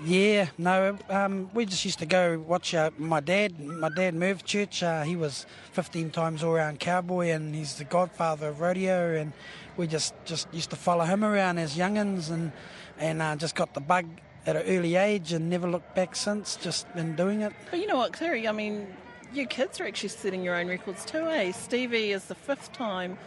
Yeah, no, um, we just used to go watch uh, my dad. My dad Merv Church. Uh, he was 15 times all-round cowboy, and he's the godfather of rodeo. And we just just used to follow him around as youngins, and and uh, just got the bug at an early age, and never looked back since. Just been doing it. But you know what, Clary? I mean, you kids are actually setting your own records too, eh? Stevie is the fifth time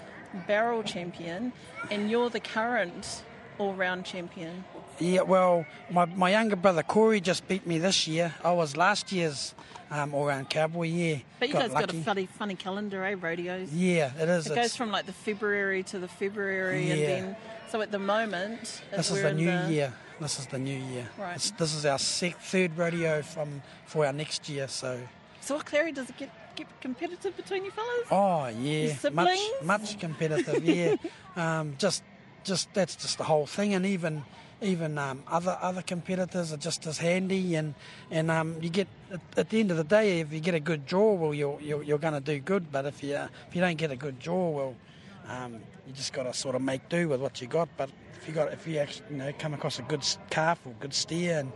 barrel champion, and you're the current all-round champion. Yeah, well, my, my younger brother Corey just beat me this year. I was last year's um, all-round cowboy. Yeah, But you guys got a funny, funny calendar, eh? Rodeos. Yeah, it is. It It's- goes from like the February to the February, and then so at the moment This is the new the, year. This is the new year. Right. It's- this is our sec- third rodeo from for our next year. So, So, what, Clary, does it get get competitive between you fellas? oh yeah, much much competitive. yeah, um, just just that's just the whole thing, and even even um, other other competitors are just as handy, and and um, you get at, the end of the day, if you get a good draw, well, you're you're, you're going to do good. But if you if you don't get a good draw, well, um, you just got to sort of make do with what you got. But if you got if you actually you know come across a good calf or good steer and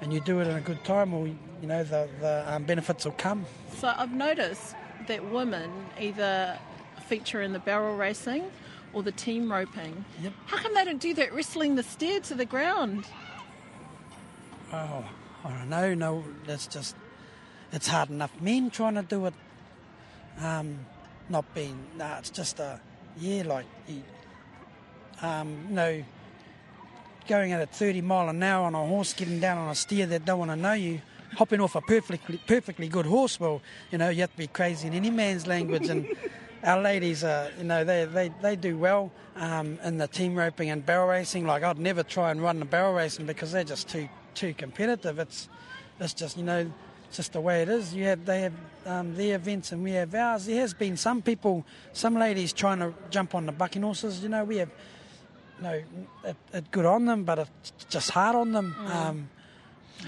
and you do it in a good time, well, you know the the um, benefits will come. So, I've noticed that women either feature in the barrel racing or the team roping. Yep. How come they don't do that wrestling the steer to the ground? Oh, I don't know. No, that's just it's hard enough. Men trying to do it, um, not being. Nah, it's just a yeah, like you, um, you know, going at a thirty mile an hour on a horse, getting down on a steer that don't want to know you. Hopping off a perfectly perfectly good horse, well, you know, you have to be crazy in any man's language, and our ladies, are, you know, they, they, they do well um, in the team roping and barrel racing. Like I'd never try and run the barrel racing because they're just too too competitive. It's it's just you know it's just the way it is. You have they have um, their events and we have ours. There has been some people, some ladies trying to jump on the bucking horses. You know, we have no it, it good on them, but it's just hard on them. Um,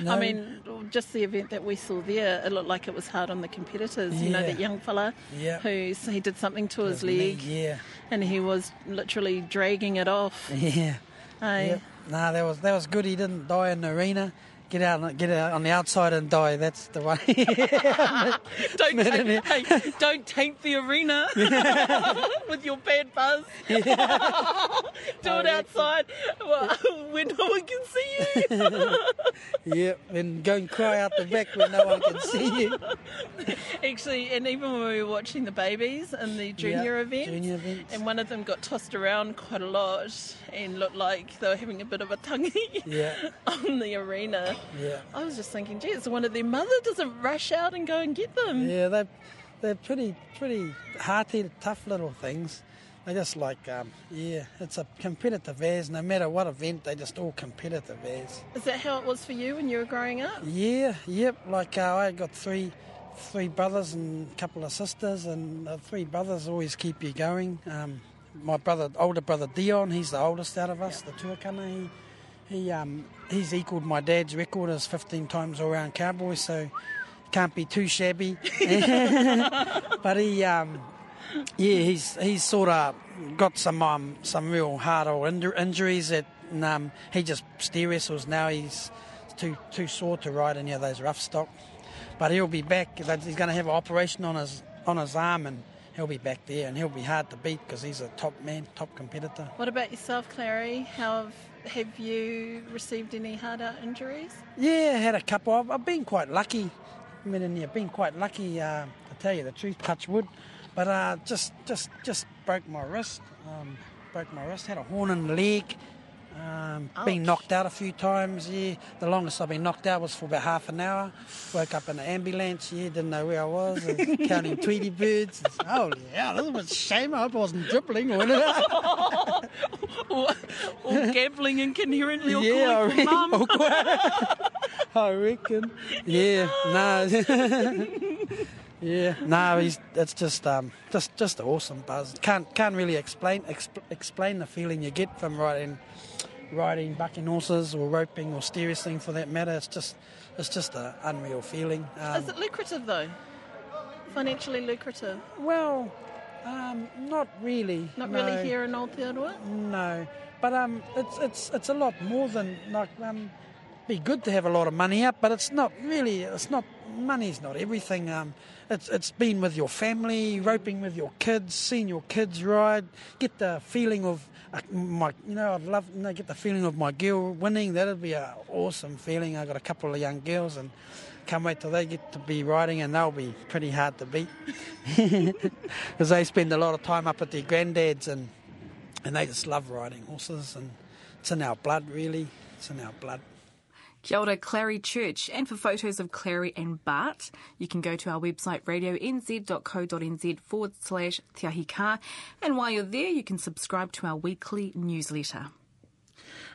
no, I mean, just the event that we saw there, it looked like it was hard on the competitors. You know, that young fella Yeah. who he did something to his leg yeah, and he was literally dragging it off. yeah. Yep. Nah, that was that was good. He didn't die in the arena. Get out, get out on the outside and die. That's the way. don't, taint, hey, don't taint the arena with your bad buzz. Do it oh, outside where no one can see you. yeah, and go and cry out the back where no one can see you. Actually, and even when we were watching the babies in the junior Yep, event, junior events. and one of them got tossed around quite a lot and looked like they were having a bit of a tonguey Yeah, on the arena. Yeah. I was just thinking, gee, it's one of their mother doesn't rush out and go and get them. Yeah, they're they're pretty pretty hard-headed, tough little things. They just like um, yeah, it's a competitive as. No matter what event, they just all competitive as. Is that how it was for you when you were growing up? Yeah, yep. Like uh, I got three three brothers and a couple of sisters, and the three brothers always keep you going. Um, my brother, older brother Dion, he's the oldest out of us, the tuakana. He he um, he's equalled my dad's record as 15 times all round cowboy, so can't be too shabby. but he, um, yeah, he's he's sort of got some um, some real hard old inju- injuries that and, um, he just steer wrestles now. He's too too sore to ride any of those rough stock, but he'll be back. He's going to have an operation on his on his arm and. He'll be back there, and he'll be hard to beat because he's a top man, top competitor. What about yourself, Clary? How have, have you received any hard out injuries? Yeah, I had a couple. I've, I've been quite lucky. I mean, I've been quite lucky. Uh, to tell you the truth, touch wood. But uh, just, just, just broke my wrist. Um, broke my wrist. Had a horn in the leg. Um, been knocked out a few times. Yeah, the longest I've been knocked out was for about half an hour. Woke up in an ambulance. Yeah, didn't know where I was. I was counting Tweety birds. Holy hell, this was a shame. I hope I wasn't dribbling or or, or gambling incoherently or yeah, I calling reckon. mum? I reckon. Yeah, no. yeah, no. He's that's just um, just just awesome buzz. Can't can't really explain exp- explain the feeling you get from riding riding bucking horses or roping or steer wrestling for that matter. It's just it's just an unreal feeling. Um, Is it lucrative though? Financially lucrative? well, um, not really. Not no. really here in Aotearoa? No, but um, it's it's it's a lot more than like um, be good to have a lot of money up, but it's not really. It's not money's not everything. Um, it's it's been with your family, roping with your kids, seeing your kids ride, get the feeling of uh, my, you know, I'd love, you know, get the feeling of my girl winning. That'd be a awesome feeling. I got a couple of young girls and. Can't wait till they get to be riding, and they'll be pretty hard to beat because they spend a lot of time up at their granddads and and they just love riding horses and it's in our blood really it's in our blood Kia ora, Clary Church. And for photos of Clary and Bart, you can go to our website radionz.co.nz forward slash Te And while you're there, you can subscribe to our weekly newsletter.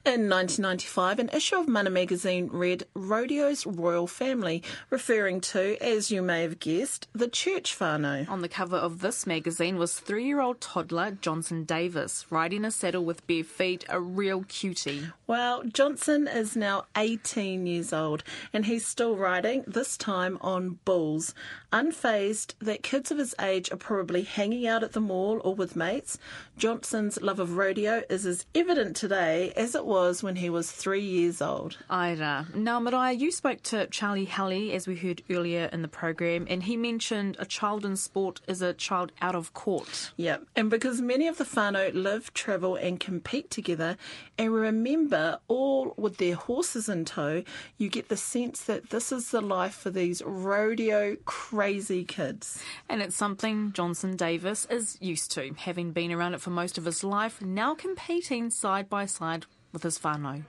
In 1995, an issue of Mana magazine read Rodeo's Royal Family, referring to, as you may have guessed, the church whānau. On the cover of this magazine was three year old toddler Johnson Davis, riding a saddle with bare feet, a real cutie. Well, Johnson is now 18 years old and he's still riding, this time on bulls. Unfazed that kids of his age are probably hanging out at the mall or with mates, Johnson's love of rodeo is as evident today as it was when he was three years old. Ira. Now, Maraea, you spoke to Charlie Halley, as we heard earlier in the program, and he mentioned a child in sport is a child out of court. Yep, and because many of the whānau live, travel, and compete together, and remember, all with their horses in tow, you get the sense that this is the life for these rodeo crazy kids. And it's something Johnson Davis is used to, having been around it for most of his life, now competing side by side with his whānau.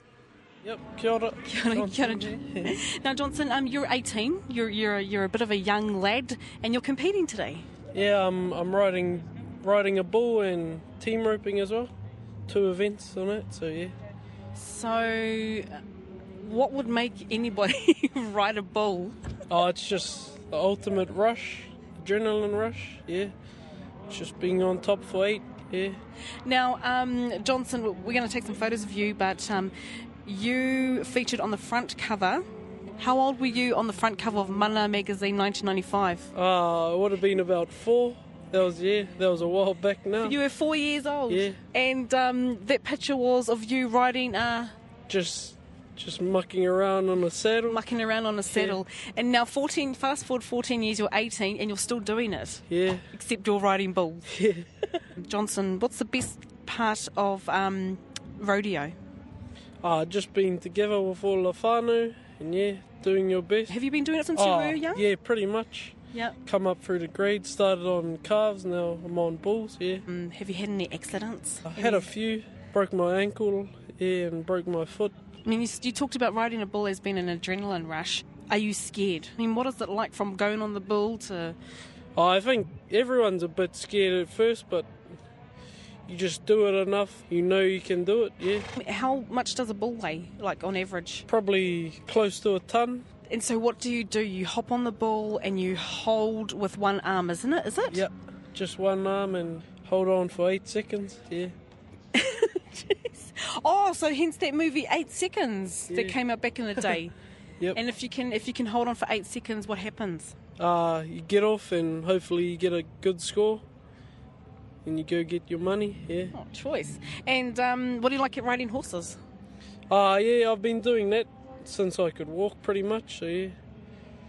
Yep, kia ora. Kia ora, kia ora. Now, Johnson, um, you're 18. You're you're you're a bit of a young lad, and you're competing today. Yeah, I'm, I'm riding riding a bull and team roping as well. Two events on it, so yeah. So, uh, what would make anybody ride a bull? Oh, it's just the ultimate rush, adrenaline rush, yeah. It's just being on top for eight, yeah. Now, um, Johnson, we're going to take some photos of you, but um, you featured on the front cover. How old were you on the front cover of Mana magazine 1995? Uh, it would have been about four. That was, yeah, that was a while back now. You were four years old. Yeah. And um, that picture was of you riding a. Just just mucking around on a saddle. Mucking around on a saddle. And now, 14, fast forward 14 years, you're 18 and you're still doing it. Yeah. Except you're riding bulls. Yeah. Johnson, what's the best part of um, rodeo? Uh, just being together with all the whānau and yeah, doing your best. Have you been doing it since Oh, you were young? Yeah, pretty much. Yeah. Come up through the grade, started on calves, now I'm on bulls, yeah. Mm, have you had any accidents? I had a few, broke my ankle, yeah, and broke my foot. I mean, you, you talked about riding a bull as being an adrenaline rush. Are you scared? I mean, what is it like from going on the bull to. Oh, I think everyone's a bit scared at first, but you just do it enough, you know you can do it, yeah. How much does a bull weigh, like on average? Probably close to a ton. And so, what do you do? You hop on the bull and you hold with one arm, isn't it? Is it? Yep, just one arm and hold on for eight seconds, yeah. Oh, so hence that movie Eight Seconds that came out back in the day. Yep. And if you can, if you can hold on for eight seconds, what happens? Uh, you get off and hopefully you get a good score and you go get your money, yeah. Oh, choice. And um, what do you like at riding horses? Uh, yeah, I've been doing that since I could walk pretty much, so yeah.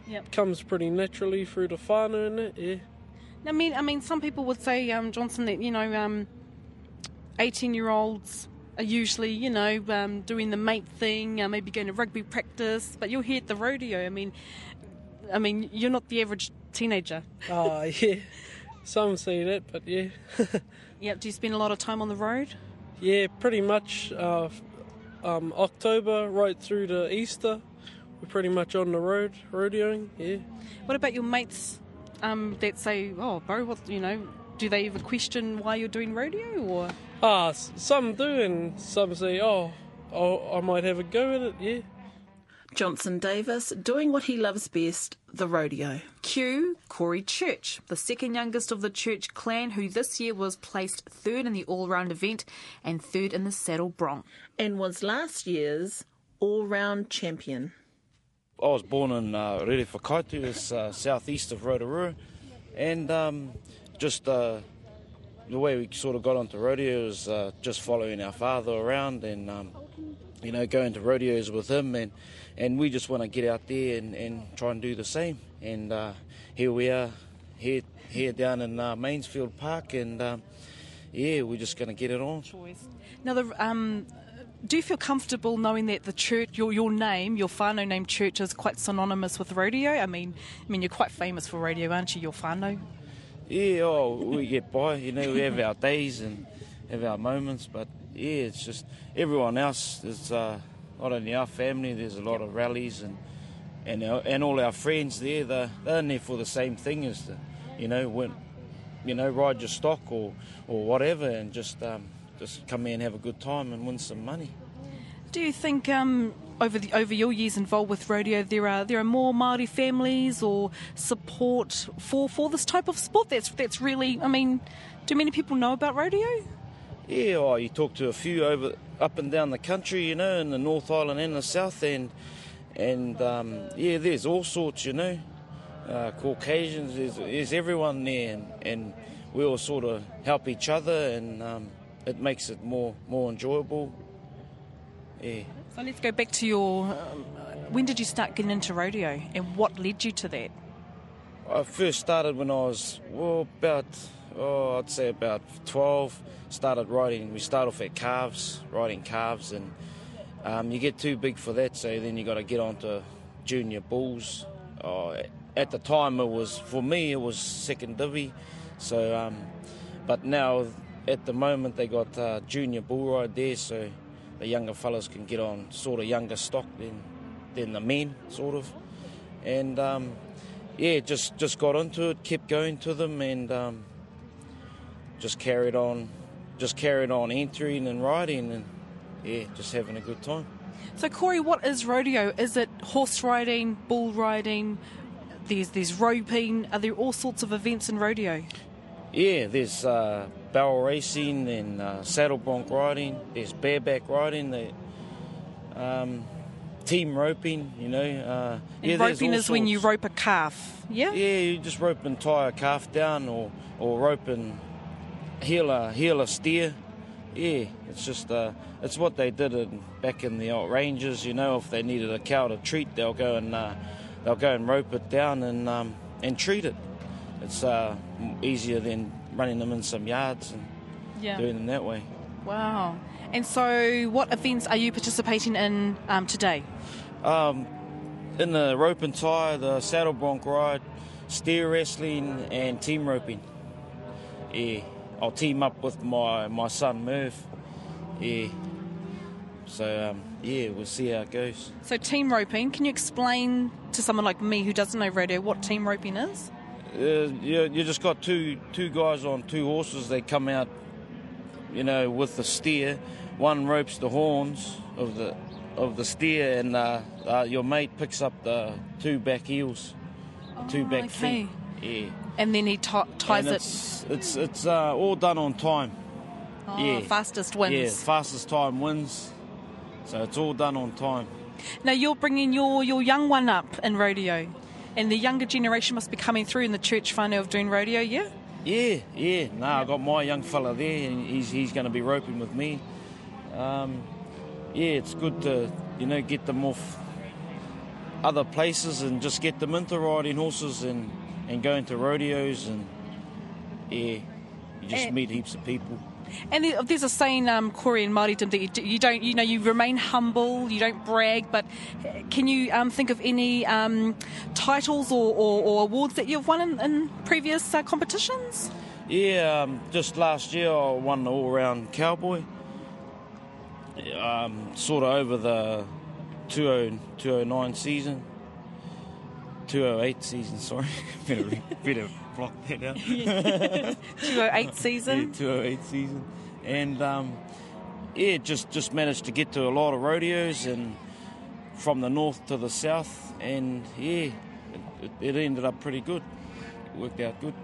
Yep. Comes pretty naturally through the whānau and it, yeah. I mean, I mean, some people would say, um, Johnson, that you know, um, eighteen-year-olds are usually, you know, um, doing the mate thing, uh, maybe going to rugby practice. But you're here at the rodeo. I mean, I mean, you're not the average teenager. Ah, yeah. Some say that, but yeah. Yep. Do you spend a lot of time on the road? yeah, pretty much uh, um, October right through to Easter. We're pretty much on the road, rodeoing, yeah. What about your mates um, that say, "Oh, bro, what you know?" Do they ever question why you're doing rodeo, or Ah, s- some do, and some say, oh, oh, I might have a go at it, yeah. Johnson Davis doing what he loves best, the rodeo. Q Corey Church, the second youngest of the Church clan, who this year was placed third in the all-round event and third in the saddle bronc. And was last year's all round champion. I was born in uh, Rerewhakaitu, it's uh, southeast of Rotorua, and um, just uh, the way we sort of got onto rodeo is uh, just following our father around and um, you know going to rodeos with him, and and we just want to get out there and, and try and do the same. And uh, here we are, here here down in uh, Manfeild Park, and um, yeah, we're just going to get it on. Now, the, um, do you feel comfortable knowing that the church, your your name, your whānau name church, is quite synonymous with rodeo? I mean, I mean, you're quite famous for rodeo, aren't you? Your whānau. Yeah, oh, we get by. You know, we have our days and have our moments, but yeah, it's just everyone else. It's uh, not only our family. There's a lot of rallies and and our, and all our friends there. They're, they're in there for the same thing as the, you know, when you know, ride your stock or or whatever, and just um, just come here and have a good time and win some money. Do you think um, over the over your years involved with rodeo, there are there are more Maori families or support for, for this type of sport? That's that's really. I mean, do many people know about rodeo? Yeah, oh, you talk to a few over up and down the country, you know, in the North Island and the South End, and um, yeah, there's all sorts, you know, uh, Caucasians, there's, there's everyone there, and, and we all sort of help each other, and um, it makes it more more enjoyable. Yeah. So let's go back to your. Um, when did you start getting into rodeo, and what led you to that? I first started when I was well about oh I'd say about twelve. Started riding. We start off at calves, riding calves, and um, you get too big for that. So then you got to get onto junior bulls. Oh, at the time it was for me it was second divvy. So, um, but now at the moment they got uh, junior bull ride there, so the younger fellas can get on sort of younger stock than than the men, sort of, and. Um, yeah, just just got into it, kept going to them, and um, just carried on, just carried on entering and riding, and yeah, just having a good time. So, Corey, what is rodeo? Is it horse riding, bull riding? There's there's roping. Are there all sorts of events in rodeo? Yeah, there's uh, barrel racing and uh, saddle bronc riding. There's bareback riding. The, um, team roping, you know. Uh, And yeah, roping is when you rope a calf. Yeah. Yeah, you just rope and tie a calf down, or or rope and heel a heel a steer. yeah, it's just uh, it's what they did in, back in the old ranges. You know, if they needed a cow to treat, they'll go and uh, they'll go and rope it down and um, and treat it. It's uh, easier than running them in some yards and Yeah. doing them that way. Wow. And so, what events are you participating in um, today? Um, in the rope and tie, the saddle bronc ride, steer wrestling, and team roping. Yeah, I'll team up with my, my son Merv. Yeah. So um, yeah, we'll see how it goes. So, team roping. Can you explain to someone like me who doesn't know rodeo what team roping is? Uh, you, you just got two two guys on two horses. They come out, you know, with the steer. One ropes the horns of the of the steer, and uh, uh, your mate picks up the two back heels, two back Oh, okay. feet. Yeah. And then he ti ties And it. it's it's it's uh, all done on time. Oh, yeah. fastest wins. Yeah, fastest time wins. So it's all done on time. Now you're bringing your, your young one up in rodeo, and the younger generation must be coming through in the church whānau of doing rodeo, yeah? Yeah, yeah. No, I got my young fella there, and he's he's going to be roping with me. Um, yeah, it's good to you know get them off other places and just get them into riding horses and and going to rodeos and yeah, you just And- meet heaps of people. And there's a saying, um, Corey and Māoridom, that you, don't, you know, you remain humble, you don't brag. But uh, can you um, think of any um, titles or, or, or awards that you've won in, in previous uh, competitions? Yeah, um, just last year I won the all-round cowboy. Um, sort of over the 20, 209 season, 208 season. Sorry, bit, of, bit of block that out. 208 season. Yeah, 208 season, and um, yeah, just just managed to get to a lot of rodeos and from the north to the south, and yeah, it, it ended up pretty good. It worked out good.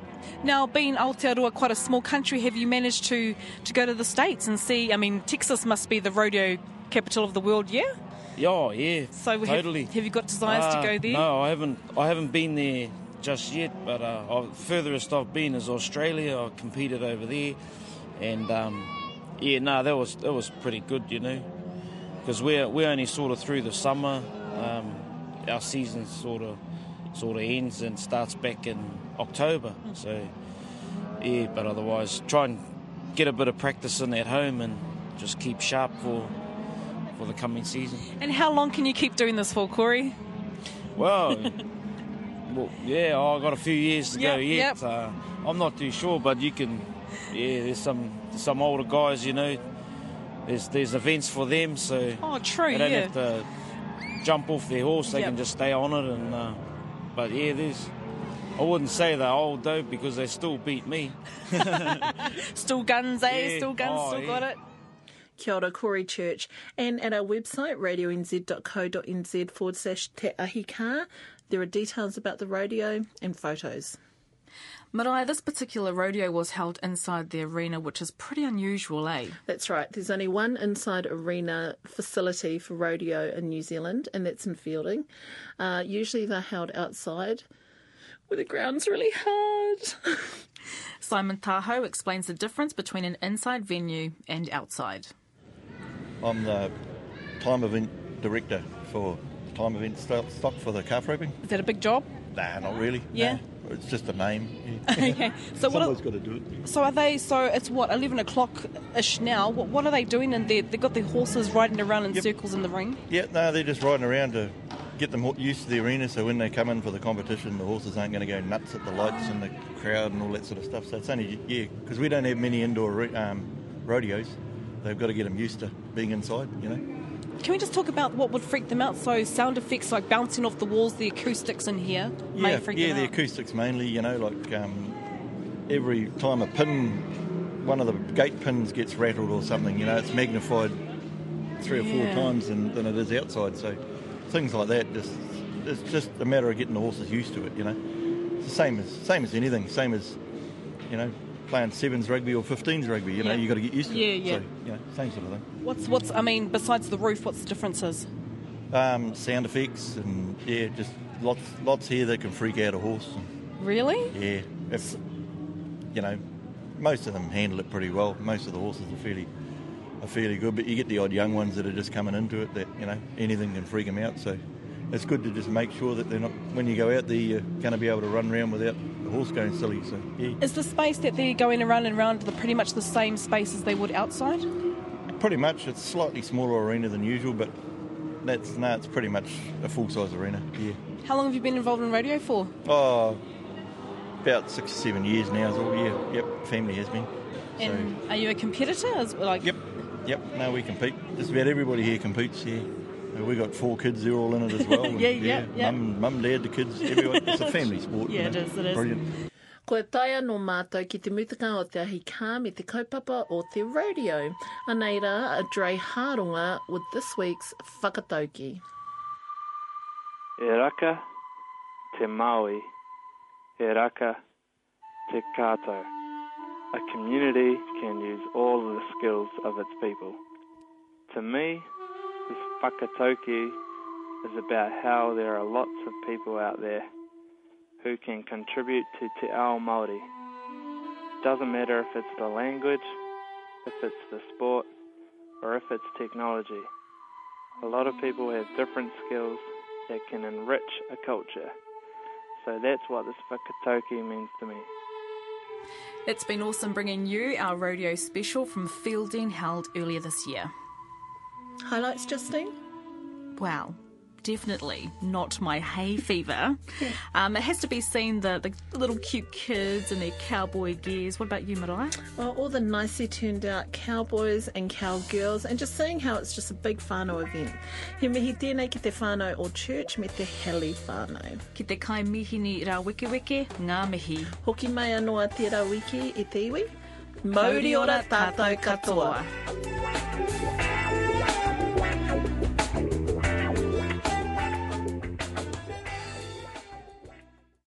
Now, being Aotearoa quite a small country, have you managed to, to go to the States and see? I mean, Texas must be the rodeo capital of the world, yeah? Yeah, oh, yeah, So have- totally. Have, you got desires Uh, to go there? No, I haven't. I haven't been there just yet. But uh, I've, furthest I've been is Australia. I competed over there, and um, yeah, no, that was that was pretty good, you know, because we're we're only sort of through the summer. Um, our season sort of sort of ends and starts back in October. So yeah, but otherwise, try and get a bit of practice in at home and just keep sharp for for the coming season. And how long can you keep doing this for, Corey? Well, well, yeah, I've got a few years to go yet. yep. Uh, I'm not too sure, but you can. Yeah, there's some some older guys, you know. There's there's events for them, so Oh, true, they don't yeah. have to jump off their horse. They Yep. can just stay on it, and uh, but yeah, there's. I wouldn't say they're old though because they still beat me. Still guns, eh? Yeah. Still guns, Oh, still yeah. got it. Kia ora, Corey Church. And at our website, radionz.co.nz forward slash te ahi kaa, there are details about the rodeo and photos. Maraea, this particular rodeo was held inside the arena, which is pretty unusual, eh? That's right. There's only one inside arena facility for rodeo in New Zealand, and that's in Feilding. Uh, usually they're held outside where the ground's really hard. Simon Tahoe explains the difference between an inside venue and outside. I'm the time event director for time event st- stock for the calf roping. Is that a big job? Nah, not really. Yeah. No. It's just a name. Yeah. okay. So what? Someone's Are, got to do it. so are they? So it's what eleven o'clock ish now. What, what are they doing in there? They've got their horses riding around in Yep. circles in the ring. Yeah, no, they're just riding around to get them used to the arena so when they come in for the competition, the horses aren't going to go nuts at the lights and the crowd and all that sort of stuff. So it's only, yeah, because we don't have many indoor um, rodeos. They've got to get them used to being inside, you know. Can we just talk about what would freak them out? So sound effects like bouncing off the walls, the acoustics in here may yeah, freak yeah, them the acoustics mainly. You know, like um, every time a pin, one of the gate pins gets rattled or something, you know, it's magnified three or four times than, than it is outside. So things like that, just it's just a matter of getting the horses used to it. You know, it's the same as same as anything. Same as you know playing sevens rugby or 15s rugby. You know, Yeah. you got to get used to Yeah, it. yeah. So, know, same sort of thing. What's what's? I mean, besides the roof, what's the differences? Um, sound effects and yeah, just lots lots here that can freak out a horse. And, Really? Yeah, if you know, most of them handle it pretty well. Most of the horses are fairly are fairly good, but you get the odd young ones that are just coming into it that, you know, anything can freak them out. So it's good to just make sure that they're not, when you go out there, you're going to be able to run around without the horse going silly. So, yeah. Is the space that they're going around and around the, pretty much the same space as they would outside? Pretty much. It's slightly smaller arena than usual, but that's no, it's pretty much a full size arena. Yeah. How long have you been involved in radio for? Oh, about six or seven years now. Is all. Yeah. Yep. Family has been. And are you a competitor? Like Yep. Yep. No, we compete. Just about everybody here competes. Yeah. Uh, We got four kids. They're all in it as well. Yeah, yeah, yeah. Mum, mum, dad, the kids, everyone. It's a family sport. you Yeah, it is, it is. Brilliant. Ko taia no mātou ki te mutaka o te ahi kā me te kaupapa o te radio. Aneira, a Dre Haronga with this week's Whakatauki. E raka te Maui, e raka te kātou. A community can use all the skills of its people. To me, whakatauki is about how there are lots of people out there who can contribute to Te Ao Māori. Doesn't matter if it's the language, if it's the sport, or if it's technology. A lot of people have different skills that can enrich a culture. So that's what this whakatauki means to me. It's been awesome bringing you our rodeo special from Feilding held earlier this year. Highlights, Justine? Wow. Definitely not my hay fever. Um, it has to be seen the, the little cute kids and their cowboy gears. What about you, Maraea? Well, all the nicely turned out cowboys and cowgirls, and just seeing how it's just a big whānau event. He mihi tēnei ki te whānau o church me te heli whānau. Ki te kai mihini rā weke weke, ngā mihi. Hoki mai anoa tērā wiki i te iwi. Mauri ora tātou katoa. katoa.